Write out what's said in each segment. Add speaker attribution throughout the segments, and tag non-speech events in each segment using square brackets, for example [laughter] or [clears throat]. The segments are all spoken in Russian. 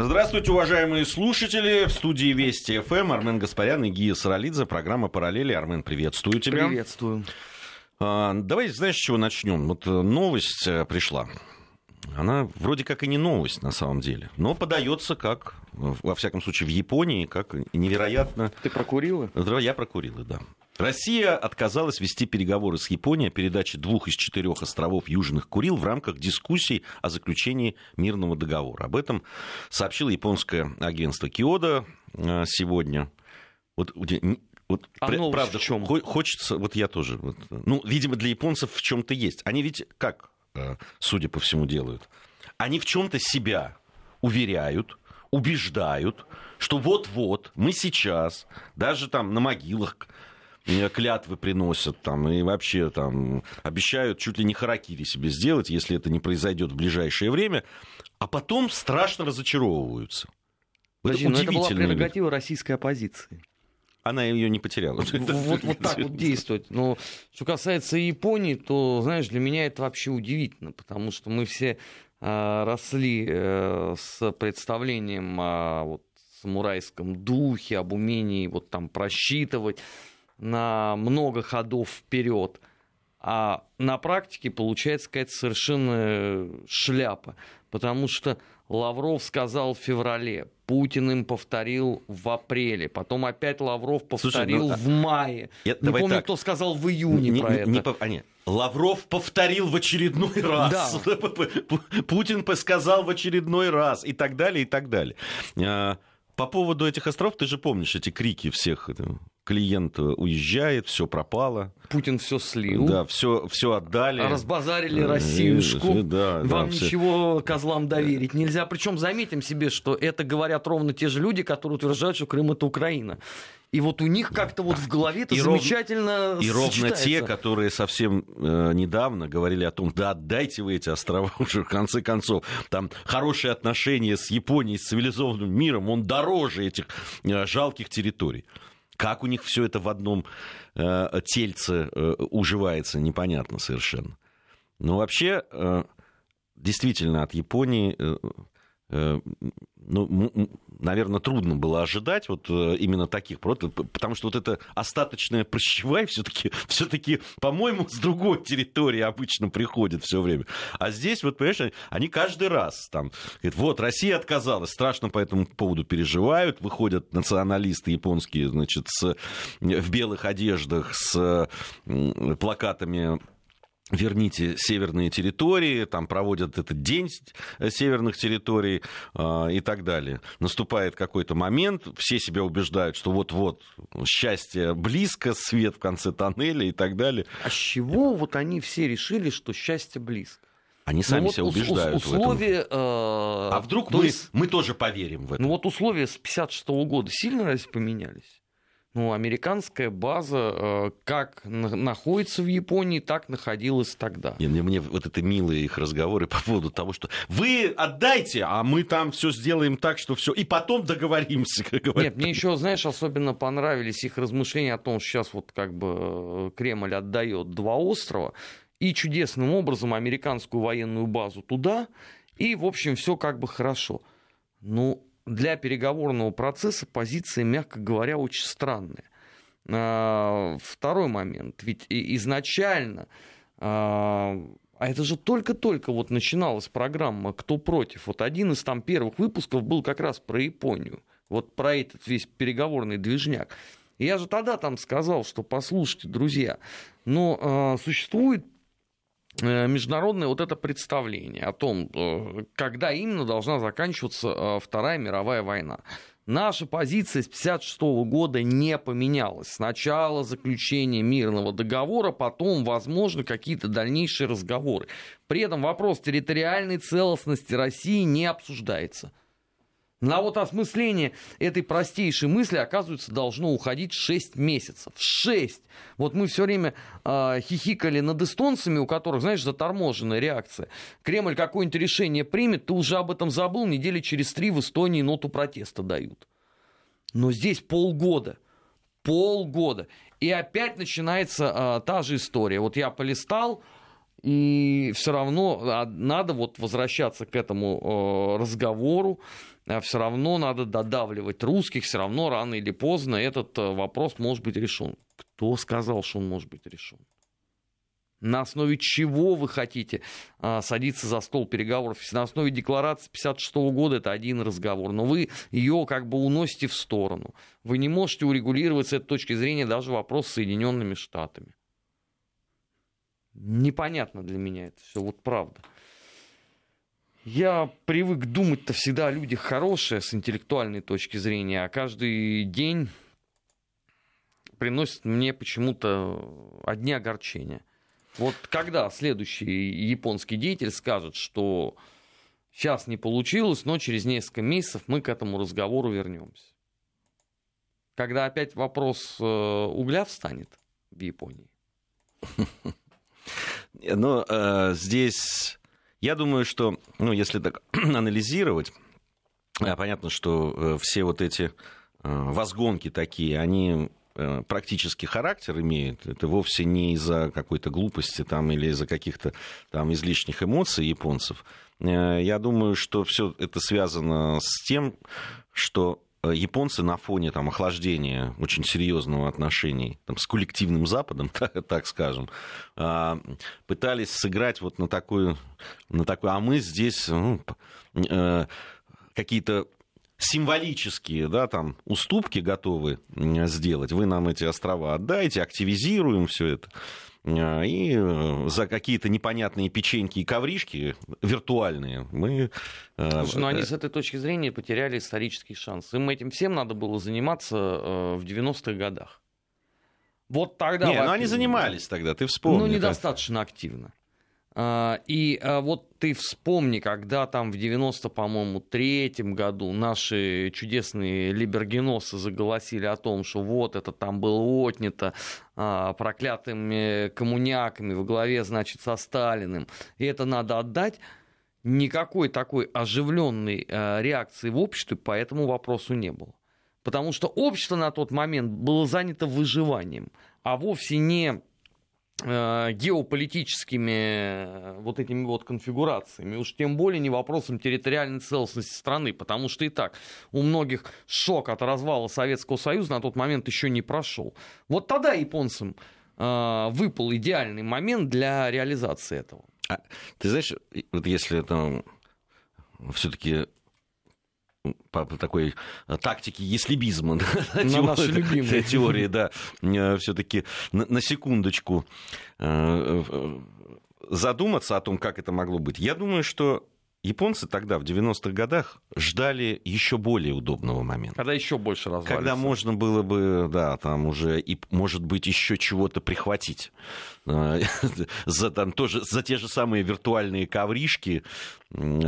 Speaker 1: Здравствуйте, уважаемые слушатели. В студии Вести ФМ Армен Гаспарян и Гия Саралидзе. Программа «Параллели». Армен, приветствую тебя.
Speaker 2: Приветствую.
Speaker 1: А, давайте, знаешь, с чего начнем? Вот э, новость э, пришла. Она вроде как и не новость на самом деле, но подается как, во всяком случае, в Японии, как невероятно...
Speaker 2: Ты прокурила?
Speaker 1: Я прокурила, да. Россия отказалась вести переговоры с Японией о передаче двух из четырех островов Южных Курил в рамках дискуссий о заключении мирного договора. Об этом сообщило японское агентство Киода э, сегодня. Вот, вот
Speaker 2: а правда, в чем?
Speaker 1: хочется, вот я тоже, вот, ну, видимо, для японцев в чем-то есть. Они ведь как, э, судя по всему, делают? Они в чем-то себя уверяют, убеждают, что вот-вот мы сейчас, даже там на могилах клятвы приносят там, и вообще там обещают чуть ли не харакири себе сделать, если это не произойдет в ближайшее время, а потом страшно разочаровываются.
Speaker 2: Подожди, это, но это была прерогатива российской оппозиции.
Speaker 1: Она ее не потеряла.
Speaker 2: Вот, вот так вот действовать. Но что касается Японии, то, знаешь, для меня это вообще удивительно, потому что мы все э, росли э, с представлением о вот, самурайском духе, об умении вот там просчитывать на много ходов вперед. А на практике получается какая-то совершенно шляпа. Потому что Лавров сказал в феврале, Путин им повторил в апреле, потом опять Лавров повторил Слушай, ну, в мае. Я, не помню, так. кто сказал в июне не, про не, это. Не,
Speaker 1: а, не. Лавров повторил в очередной раз. [laughs] Да. Путин сказал в очередной раз и так далее, и так далее. По поводу этих островов, ты же помнишь эти крики всех клиент уезжает, все пропало.
Speaker 2: Путин все слил.
Speaker 1: Да, все, все отдали.
Speaker 2: Разбазарили Россиюшку. Да, Вам да, ничего все... козлам доверить нельзя. Причем заметим себе, что это говорят ровно те же люди, которые утверждают, что Крым это Украина. И вот у них как-то вот в голове это и замечательно
Speaker 1: ров... И ровно те, которые совсем э, недавно говорили о том, да отдайте вы эти острова [laughs] уже в конце концов. Там хорошие отношения с Японией, с цивилизованным миром, он дороже этих э, жалких территорий. Как у них все это в одном э, тельце э, уживается, непонятно совершенно. Но вообще, э, действительно, от Японии э, ну, наверное, трудно было ожидать вот э, именно таких, потому что вот это остаточное прощевай все-таки, [laughs] все-таки, по-моему, с другой территории обычно приходит все время. А здесь, вот, понимаешь, они каждый раз там, говорят, вот, Россия отказалась, страшно по этому поводу переживают, выходят националисты японские, значит, с, в белых одеждах с плакатами верните северные территории, там проводят этот день северных территорий э, и так далее. Наступает какой-то момент, все себя убеждают, что вот-вот счастье близко, свет в конце тоннеля и так далее.
Speaker 2: А с чего вот они все решили, что счастье близко?
Speaker 1: Они сами ну, себя вот убеждают
Speaker 2: условия, в этом.
Speaker 1: Э, а вдруг то мы, есть, мы тоже поверим в это?
Speaker 2: Ну вот условия с 56 года сильно разве поменялись? Ну, американская база э, как находится в Японии, так находилась тогда.
Speaker 1: Не, мне, мне вот это милые их разговоры по поводу того, что вы отдайте, а мы там все сделаем так, что все, и потом договоримся.
Speaker 2: Как Нет, мне еще, знаешь, особенно понравились их размышления о том, что сейчас вот как бы э, Кремль отдает два острова, и чудесным образом американскую военную базу туда, и, в общем, все как бы хорошо. Ну, для переговорного процесса позиция, мягко говоря, очень странная. А, второй момент. Ведь изначально, а, а это же только-только вот начиналась программа «Кто против?». Вот один из там первых выпусков был как раз про Японию. Вот про этот весь переговорный движняк. я же тогда там сказал, что послушайте, друзья, но э, существует международное вот это представление о том, э, когда именно должна заканчиваться э, Вторая мировая война. Наша позиция с 1956 года не поменялась. Сначала заключение мирного договора, потом, возможно, какие-то дальнейшие разговоры. При этом вопрос территориальной целостности России не обсуждается. На вот осмысление этой простейшей мысли, оказывается, должно уходить 6 месяцев. 6! Вот мы все время э, хихикали над эстонцами, у которых, знаешь, заторможенная реакция. Кремль какое-нибудь решение примет, ты уже об этом забыл, недели через три в Эстонии ноту протеста дают. Но здесь полгода. Полгода. И опять начинается э, та же история. Вот я полистал, И все равно а, надо вот возвращаться к этому разговору, а все равно надо додавливать русских, все равно рано или поздно этот вопрос может быть решен. Кто сказал, что он может быть решен? На основе чего вы хотите а, садиться за стол переговоров? Если на основе декларации 56 года это один разговор, но вы ее как бы уносите в сторону. Вы не можете урегулировать с этой точки зрения даже вопрос с Соединенными Штатами. Непонятно для меня это все, вот правда. Я привык думать-то всегда о людях хорошие с интеллектуальной точки зрения, а каждый день приносит мне почему-то одни огорчения. Вот когда следующий японский деятель скажет, что сейчас не получилось, но через несколько месяцев мы к этому разговору вернемся. Когда опять вопрос э, угля встанет в Японии. [laughs]
Speaker 1: Но э, здесь, я думаю, что, ну, если так [clears throat] анализировать, э, понятно, что э, все вот эти э, возгонки такие, они практический характер имеет, это вовсе не из-за какой-то глупости там, или из-за каких-то там излишних эмоций японцев. Я думаю, что все это связано с тем, что японцы на фоне там, охлаждения очень серьезного отношений там, с коллективным Западом, [laughs] так скажем, пытались сыграть вот на такую, на такую а мы здесь ну, какие-то символические да, там, уступки готовы сделать. Вы нам эти острова отдайте, активизируем все это. А, и э, за какие-то непонятные печеньки и ковришки виртуальные мы...
Speaker 2: Э, Слушай, ну они э, с этой точки зрения потеряли исторический шанс. Им этим всем надо было заниматься в 90-х годах. Вот тогда...
Speaker 1: Не, ну они занимались тогда, ты вспомни.
Speaker 2: Ну, недостаточно активно. А, и а, вот ты вспомни, когда там в 90, по-моему, третьем году наши чудесные либергеносы заголосили о том, что вот это там было отнято а, проклятыми коммуняками в главе, значит, со Сталиным, и это надо отдать, никакой такой оживленной реакции в обществе по этому вопросу не было. Потому что общество на тот момент было занято выживанием, а вовсе не геополитическими э, вот этими вот конфигурациями, уж тем более не вопросом территориальной целостности страны, потому что и так у многих шок от развала Советского Союза на тот момент еще не прошел. Вот тогда японцам э, выпал идеальный момент для реализации этого.
Speaker 1: А, ты знаешь, вот если это все-таки по такой э, тактике еслибизма, [laughs] да, теории, [laughs] теории, да, э, все-таки на, на секундочку э, задуматься о том, как это могло быть. Я думаю, что японцы тогда, в 90-х годах, ждали еще более удобного момента.
Speaker 2: Когда еще больше развалится.
Speaker 1: Когда можно было бы, да, там уже, и, может быть, еще чего-то прихватить. [laughs] За, там, тоже, за те же самые виртуальные ковришки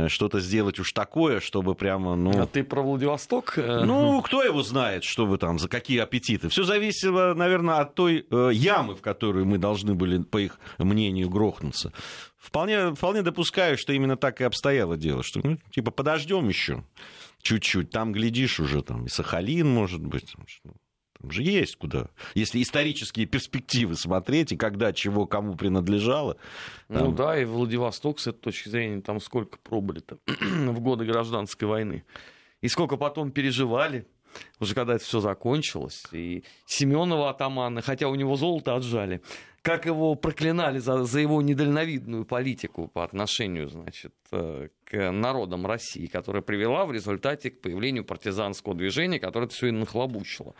Speaker 1: что-то сделать уж такое, чтобы прямо, ну...
Speaker 2: А ты про Владивосток?
Speaker 1: Ну, кто его знает, что вы там, за какие аппетиты. Все зависело, наверное, от той э, ямы, в которую мы должны были, по их мнению, грохнуться. Вполне, вполне допускаю, что именно так и обстояло дело, что, ну, типа, подождем еще чуть-чуть, там, глядишь, уже там и Сахалин, может быть, там же есть куда. Если исторические перспективы смотреть, и когда чего кому принадлежало.
Speaker 2: Ну там... Ну да, и Владивосток с этой точки зрения, там сколько пробыли-то [clears throat] в годы гражданской войны. И сколько потом переживали, уже когда это все закончилось. И Семенова атамана, хотя у него золото отжали, как его проклинали за, за его недальновидную политику по отношению, значит, э, к народам России, которая привела в результате к появлению партизанского движения, которое это все и нахлобучило.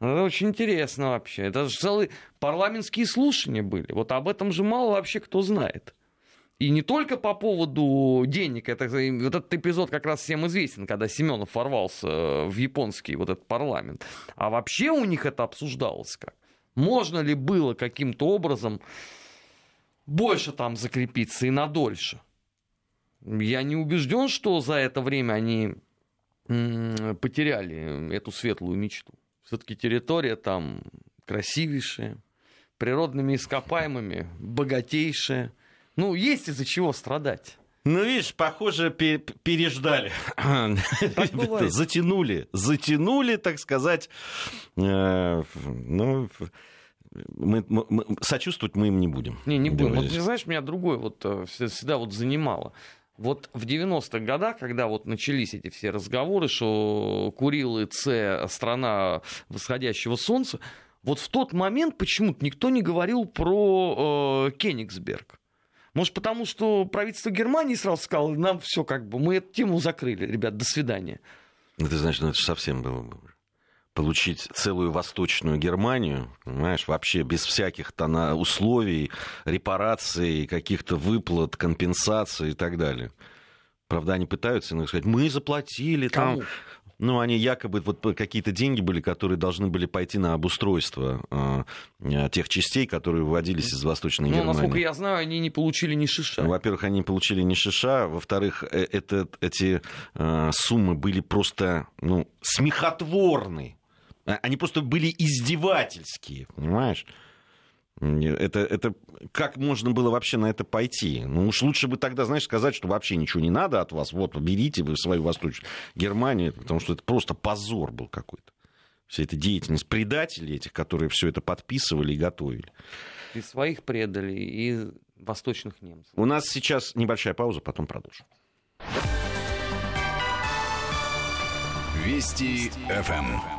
Speaker 2: Это очень интересно вообще. Это же целые парламентские слушания были. Вот об этом же мало вообще кто знает. И не только по поводу денег, это, вот этот эпизод как раз всем известен, когда Семенов ворвался э, в японский вот этот парламент. А вообще у них это обсуждалось как? Можно ли было каким-то образом больше там закрепиться и надольше? Я не убежден, что за это время они потеряли эту светлую мечту. Все-таки территория там красивейшая, природными ископаемыми, богатейшая. Ну, есть из-за чего страдать.
Speaker 1: Ну, видишь, похоже, переждали. [laughs] затянули. Затянули, так сказать. Э, ну, мы, мы, мы, сочувствовать мы им не будем.
Speaker 2: Не, не будем. Вот, знаешь, меня другое вот всегда вот занимало. Вот в 90-х годах, когда вот начались эти все разговоры, что Курилы С страна восходящего солнца, вот в тот момент почему-то никто не говорил про э, Кенигсберг. Может, потому что правительство Германии сразу сказало, нам все как бы, мы эту тему закрыли, ребят, до свидания.
Speaker 1: Ты знаешь, ну это совсем было бы получить целую Восточную Германию, понимаешь, вообще без всяких -то условий, репараций, каких-то выплат, компенсаций и так далее. Правда, они пытаются ну, сказать, мы заплатили там ну, они якобы, вот какие-то деньги были, которые должны были пойти на обустройство э, тех частей, которые выводились из Восточной ну, Германии.
Speaker 2: насколько я знаю, они не получили ни шиша.
Speaker 1: Во-первых, они получили ни шиша. Во-вторых, э, это, эти э, суммы были просто ну, смехотворны. А, они просто были издевательские, понимаешь? Это, это как можно было вообще на это пойти? Ну уж лучше бы тогда, знаешь, сказать, что вообще ничего не надо от вас. Вот, берите вы свою Восточную Германию, потому что это просто позор был какой-то. Вся эта деятельность предателей этих, которые все это подписывали и готовили.
Speaker 2: И своих предали, и восточных немцев.
Speaker 1: У нас сейчас небольшая пауза, потом продолжим.
Speaker 3: Вести ФМ.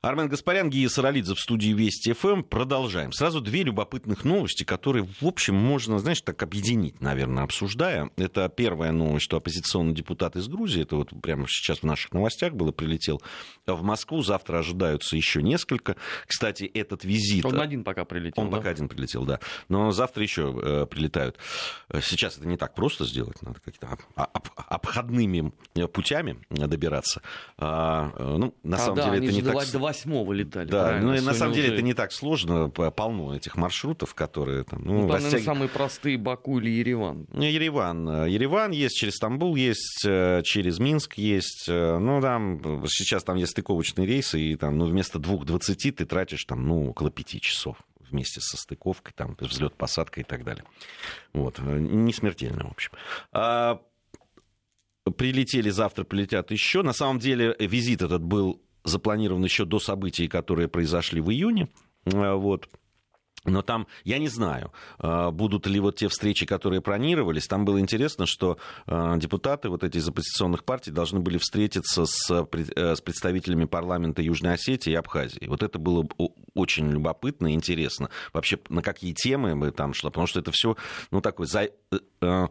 Speaker 1: Армен Гаспарян, Гия Саралидзе в студии Вести ФМ. Продолжаем. Сразу две любопытных новости, которые, в общем, можно, знаешь, так объединить, наверное, обсуждая. Это первая новость, что оппозиционный депутат из Грузии, это вот прямо сейчас в наших новостях было, прилетел в Москву. Завтра ожидаются еще несколько. Кстати, этот визит...
Speaker 2: Он один пока прилетел,
Speaker 1: Он да? пока один прилетел, да. Но завтра еще э, прилетают. Сейчас это не так просто сделать, надо какими-то об, обходными путями добираться. А, э, ну, на а, самом да, деле это не так
Speaker 2: восьмого летали.
Speaker 1: Да, ну на самом деле уже... это не так сложно, полно этих маршрутов, которые там...
Speaker 2: Ну, ну там, растяг... самые простые Баку или Ереван.
Speaker 1: Ереван. Ереван есть, через Стамбул есть, э, через Минск есть. Э, ну, там сейчас там есть стыковочные рейсы, и там, ну, вместо двух двадцати ты тратишь там, ну, около пяти часов вместе со стыковкой, там, взлет, посадка и так далее. Вот. Э, не смертельно, в общем. Прилетели, завтра прилетят еще. На самом деле визит этот был запланирован еще до событий, которые произошли в июне. Э, вот. Но там, я не знаю, э, будут ли вот те встречи, которые планировались. Там было интересно, что э, депутаты вот эти из оппозиционных партий должны были встретиться с, с представителями парламента Южной Осетии и Абхазии. Вот это было очень любопытно и интересно. Вообще, на какие темы мы там шли, потому что это все, ну, такой за, Э,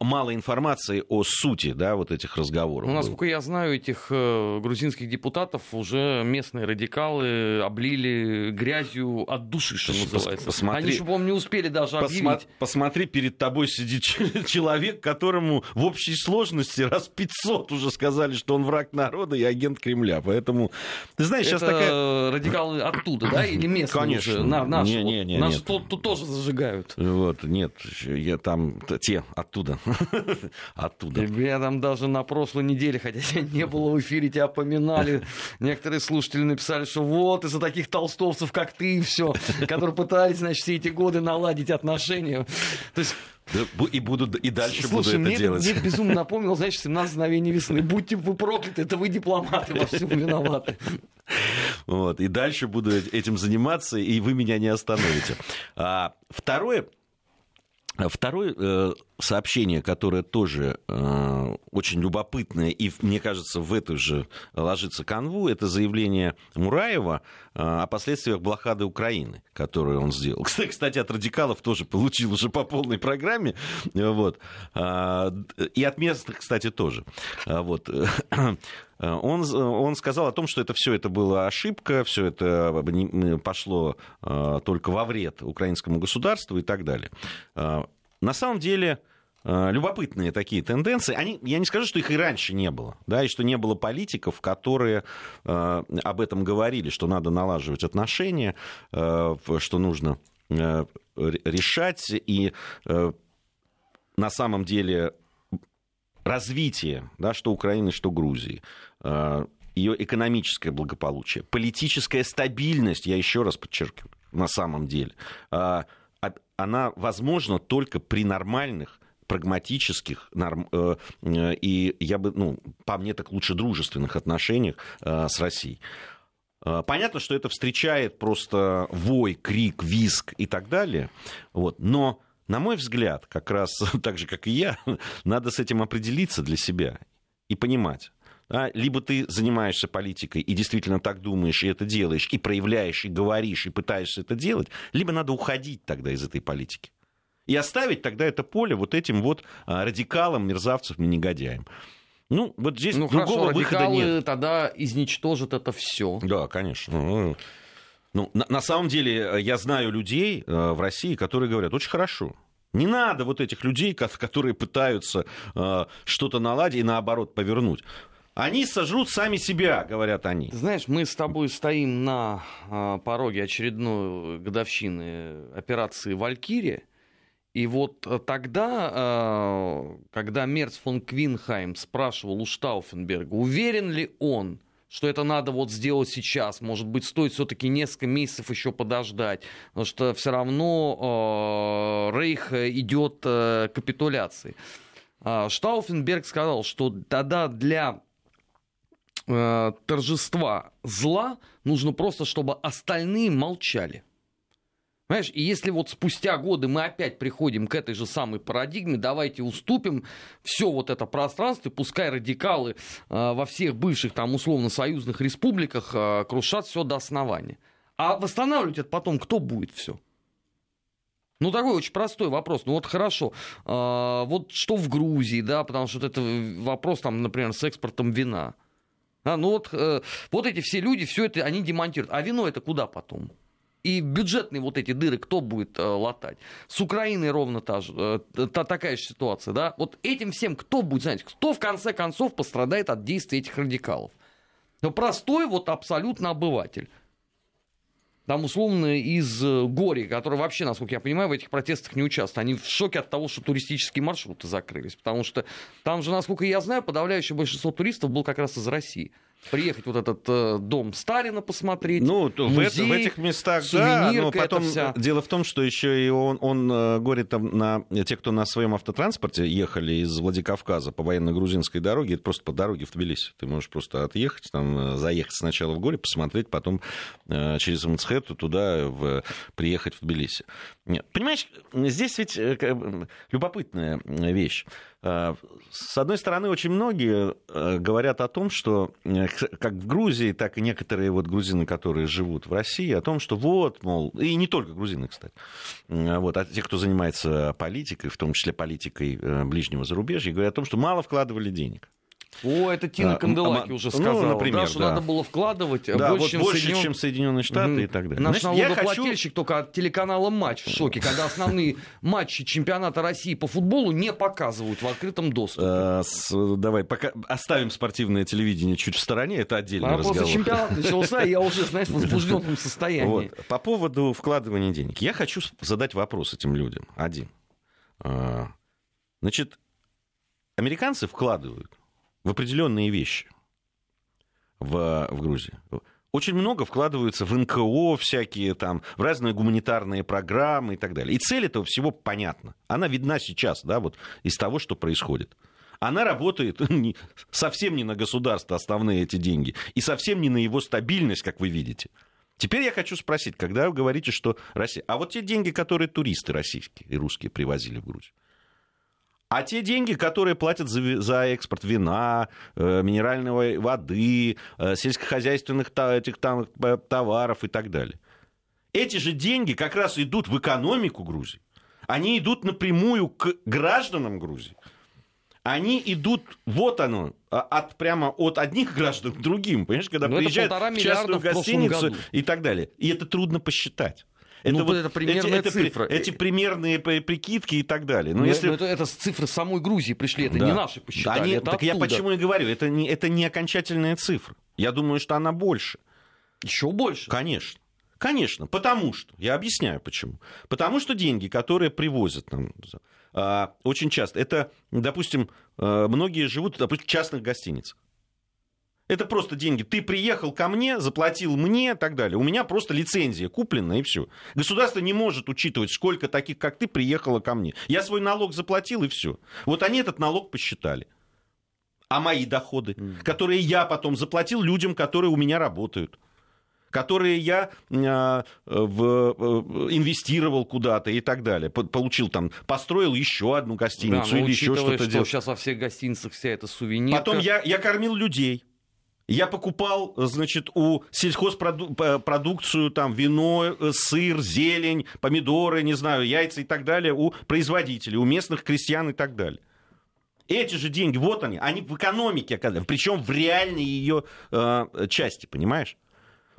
Speaker 1: мало информации о сути да, вот этих разговоров.
Speaker 2: Ну, насколько я знаю, этих э, грузинских депутатов уже местные радикалы облили грязью от души, что называется. Посмотри, Они еще, по-моему, не успели даже посма- объявить.
Speaker 1: Посмотри, перед тобой сидит [laughs] человек, которому в общей сложности раз 500 уже сказали, что он враг народа и агент Кремля. Поэтому, ты знаешь, сейчас
Speaker 2: Это
Speaker 1: такая...
Speaker 2: радикалы оттуда, да, или местные
Speaker 1: Конечно.
Speaker 2: уже? На, наши,
Speaker 1: не, не, не,
Speaker 2: вот, наши тут, тут тоже зажигают.
Speaker 1: Вот, нет, я там те оттуда. [laughs] оттуда.
Speaker 2: Я там даже на прошлой неделе, хотя я не было в эфире, тебя поминали. [laughs] Некоторые слушатели написали, что вот из-за таких толстовцев, как ты, и все, которые пытались, значит, все эти годы наладить отношения. То есть
Speaker 1: и буду и дальше Слушай, буду это
Speaker 2: мне,
Speaker 1: делать.
Speaker 2: Мне безумно напомнил, знаешь, 17 мгновений весны. Будьте вы прокляты, это вы дипломаты во всем виноваты.
Speaker 1: Вот, и дальше буду этим заниматься, и вы меня не остановите. А, второе, Второе э, сообщение, которое тоже э, очень любопытное и, мне кажется, в эту же ложится канву, это заявление Мураева э, о последствиях блокады Украины, которую он сделал. [laughs] Кстати, от радикалов тоже получил уже по полной программе. Вот. И от местных, кстати, тоже. Вот. [clears throat] Он, он сказал о том, что это все это была ошибка, все это пошло только во вред украинскому государству и так далее. На самом деле, э, любопытные такие тенденции. Они, я не скажу, что их и раньше не было, да, и что не было политиков, которые э, об этом говорили, что надо налаживать отношения, э, что нужно э, решать, и э, на самом деле развитие, да, что Украины, что Грузии, э, ее экономическое благополучие, политическая стабильность, я еще раз подчеркиваю, на самом деле, э, она возможна только при нормальных прагматических норм, э, и я бы, ну, по мне так лучше дружественных отношениях с Россией. Понятно, что это встречает просто вой, крик, виск и так далее. Вот. Но, на мой взгляд, как раз [laughs] так же, как и я, [laughs] надо с этим определиться для себя и понимать. Да? Либо ты занимаешься политикой и действительно так думаешь, и это делаешь, и проявляешь, и говоришь, и пытаешься это делать, либо надо уходить тогда из этой политики. И оставить тогда это поле вот этим вот а, радикалам, мерзавцам и негодяям. Ну, вот здесь ну, другого хорошо, выхода нет.
Speaker 2: тогда изничтожат это все.
Speaker 1: Да, конечно. Ну, на, на самом деле, э, я знаю людей э, в России, которые говорят, очень хорошо. Не надо вот этих людей, которые пытаются э, что-то наладить и наоборот повернуть. Они сожрут сами себя, говорят они.
Speaker 2: знаешь, мы с тобой стоим на э, пороге очередной годовщины операции «Валькирия», и вот э, тогда, э, когда Мерц фон Квинхайм спрашивал у Штауфенберга, уверен ли он, что это надо вот сделать сейчас, может быть, стоит все-таки несколько месяцев еще подождать, потому что все равно э, Рейх идет к капитуляции. Штауфенберг сказал, что тогда для торжества зла нужно просто, чтобы остальные молчали. Понимаешь, и если вот спустя годы мы опять приходим к этой же самой парадигме, давайте уступим все вот это пространство, пускай радикалы э, во всех бывших там условно-союзных республиках э, крушат все до основания. А восстанавливать это потом кто будет все? Ну, такой очень простой вопрос. Ну, вот хорошо. Э, вот что в Грузии, да, потому что вот это вопрос, там, например, с экспортом вина. А, ну, вот, э, вот эти все люди, все это они демонтируют. А вино это куда потом? И бюджетные вот эти дыры кто будет э, латать? С Украиной ровно та же, э, та, такая же ситуация, да? Вот этим всем кто будет, знаете, кто в конце концов пострадает от действий этих радикалов? Ну, простой вот абсолютно обыватель. Там, условно, из э, Гори, который вообще, насколько я понимаю, в этих протестах не участвует. Они в шоке от того, что туристические маршруты закрылись. Потому что там же, насколько я знаю, подавляющее большинство туристов был как раз из России приехать вот этот э, дом Сталина посмотреть.
Speaker 1: Ну, музей, в, в этих местах, да, но потом вся... дело в том, что еще и он, он э, говорит там на те, кто на своем автотранспорте ехали из Владикавказа по военно-грузинской дороге, это просто по дороге в Тбилиси. Ты можешь просто отъехать, там, э, заехать сначала в горе, посмотреть, потом э, через Мцхету туда в, приехать в Тбилиси. Нет, понимаешь, здесь ведь э, любопытная вещь. Э, с одной стороны, очень многие э, говорят о том, что э, как в Грузии, так и некоторые вот грузины, которые живут в России, о том, что вот, мол, и не только грузины, кстати, вот, а те, кто занимается политикой, в том числе политикой ближнего зарубежья, говорят о том, что мало вкладывали денег.
Speaker 2: О, это Тина а, Канделаки а, уже сказала, ну, например, да, что да. надо было вкладывать
Speaker 1: да, больше, вот чем, больше Соединен... чем Соединенные Штаты mm-hmm. и так далее.
Speaker 2: Наш Значит, налогоплательщик хочу... только от телеканала «Матч» в шоке, когда основные [laughs] матчи чемпионата России по футболу не показывают в открытом доступе. А,
Speaker 1: давай, пока оставим спортивное телевидение чуть в стороне, это отдельный а разговор.
Speaker 2: Просто чемпионат начался, я уже, знаешь, в [laughs] возбужденном состоянии. Вот.
Speaker 1: По поводу вкладывания денег. Я хочу задать вопрос этим людям. Один. А, значит, американцы вкладывают в определенные вещи в, в Грузии. Очень много вкладываются в НКО всякие, там, в разные гуманитарные программы и так далее. И цель этого всего понятна. Она видна сейчас, да, вот из того, что происходит. Она работает [laughs] совсем не на государство основные эти деньги, и совсем не на его стабильность, как вы видите. Теперь я хочу спросить, когда вы говорите, что Россия... А вот те деньги, которые туристы российские и русские привозили в Грузию, а те деньги, которые платят за, за экспорт вина, э, минеральной воды, э, сельскохозяйственных этих там, э, товаров и так далее. Эти же деньги как раз идут в экономику Грузии. Они идут напрямую к гражданам Грузии. Они идут, вот оно, а, от, прямо от одних граждан к другим. Понимаешь, когда Но приезжают в частную гостиницу и так далее. И это трудно посчитать.
Speaker 2: Это, ну, вот это примерная эти, цифра.
Speaker 1: Эти, эти примерные прикидки и так далее.
Speaker 2: Но, но если... это, это цифры самой Грузии пришли, это да. не наши посчитали. Они, это
Speaker 1: так оттуда. я почему и говорю, это не, это не окончательная цифра. Я думаю, что она больше.
Speaker 2: Еще больше?
Speaker 1: Конечно. Конечно, потому что, я объясняю почему. Потому что деньги, которые привозят нам а, очень часто, это, допустим, а, многие живут, допустим, в частных гостиницах. Это просто деньги. Ты приехал ко мне, заплатил мне и так далее. У меня просто лицензия куплена и все. Государство не может учитывать, сколько таких, как ты, приехало ко мне. Я свой налог заплатил и все. Вот они этот налог посчитали. А мои доходы, которые я потом заплатил людям, которые у меня работают. которые я э, в, э, инвестировал куда-то и так далее. Получил там, построил еще одну гостиницу да, или еще что-то
Speaker 2: что делал. сейчас во всех гостиницах вся эта сувенирка.
Speaker 1: Потом я, я кормил людей. Я покупал, значит, у сельхозпродукцию, там, вино, э, сыр, зелень, помидоры, не знаю, яйца и так далее у производителей, у местных крестьян и так далее. Эти же деньги, вот они, они в экономике оказались, причем в реальной ее э, части, понимаешь?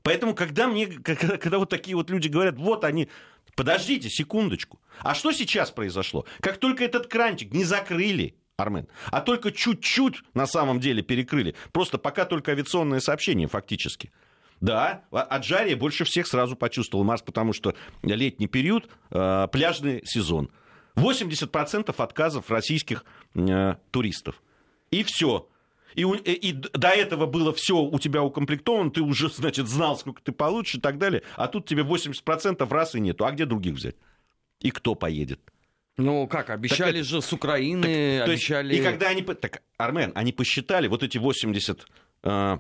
Speaker 1: Поэтому, когда мне, когда, когда вот такие вот люди говорят, вот они, подождите секундочку, а что сейчас произошло? Как только этот кранчик не закрыли, Армен. А только чуть-чуть на самом деле перекрыли. Просто пока только авиационное сообщение фактически. Да, от жария больше всех сразу почувствовал Марс, потому что летний период, э, пляжный сезон. 80% отказов российских э, туристов. И все. И, и, и до этого было все у тебя укомплектовано, ты уже, значит, знал, сколько ты получишь и так далее. А тут тебе 80% раз и нету. А где других взять? И кто поедет?
Speaker 2: Ну как, обещали так, же с Украины, так, обещали...
Speaker 1: Есть, и когда они... Так, Армен, они посчитали вот эти 80 э,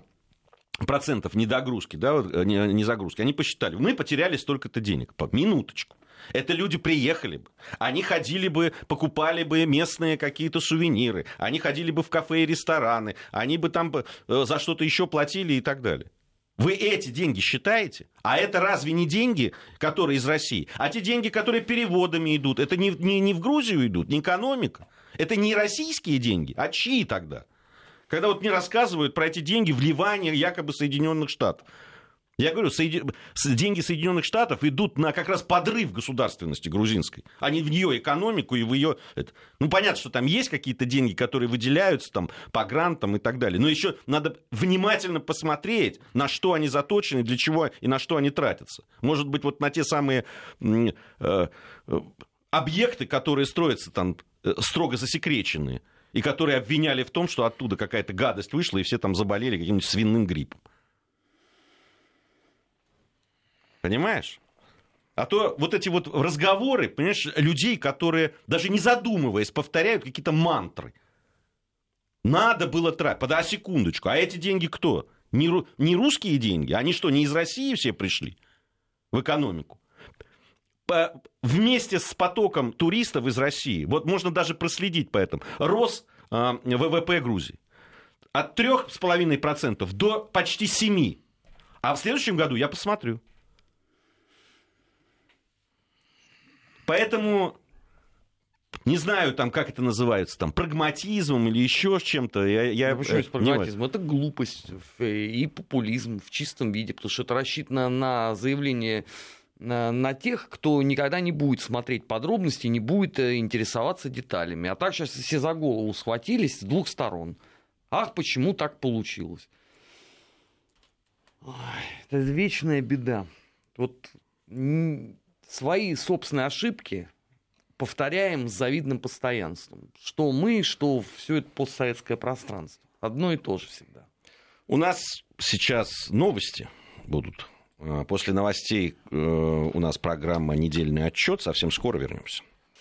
Speaker 1: процентов недогрузки, да, вот, э, не, не загрузки, они посчитали, мы потеряли столько-то денег, по минуточку. Это люди приехали бы, они ходили бы, покупали бы местные какие-то сувениры, они ходили бы в кафе и рестораны, они бы там э, за что-то еще платили и так далее. Вы эти деньги считаете? А это разве не деньги, которые из России? А те деньги, которые переводами идут, это не, не, не в Грузию идут, не экономика. Это не российские деньги, а чьи тогда? Когда вот мне рассказывают про эти деньги вливания якобы Соединенных Штатов. Я говорю, соеди... деньги Соединенных Штатов идут на как раз подрыв государственности грузинской, а не в ее экономику и в ее... Ну, понятно, что там есть какие-то деньги, которые выделяются там, по грантам и так далее, но еще надо внимательно посмотреть, на что они заточены, для чего и на что они тратятся. Может быть, вот на те самые э, э, объекты, которые строятся там э, строго засекреченные, и которые обвиняли в том, что оттуда какая-то гадость вышла, и все там заболели каким-нибудь свиным гриппом. Понимаешь? А то вот эти вот разговоры, понимаешь, людей, которые даже не задумываясь повторяют какие-то мантры. Надо было тратить. Подай секундочку. А эти деньги кто? Не, не русские деньги? Они что, не из России все пришли в экономику? По, вместе с потоком туристов из России, вот можно даже проследить по этому, рос э, ВВП Грузии от 3,5% до почти 7%. А в следующем году я посмотрю. Поэтому не знаю, там, как это называется, там, прагматизмом или еще с чем-то. Я, я,
Speaker 2: ну, почему прагматизм? Это глупость и популизм в чистом виде, потому что это рассчитано на заявление на, на тех, кто никогда не будет смотреть подробности, не будет э, интересоваться деталями. А так сейчас все за голову схватились с двух сторон. Ах, почему так получилось? Ой, это вечная беда. Вот свои собственные ошибки повторяем с завидным постоянством. Что мы, что все это постсоветское пространство. Одно и то же всегда.
Speaker 1: У нас сейчас новости будут. А, после новостей э, у нас программа «Недельный отчет». Совсем скоро вернемся.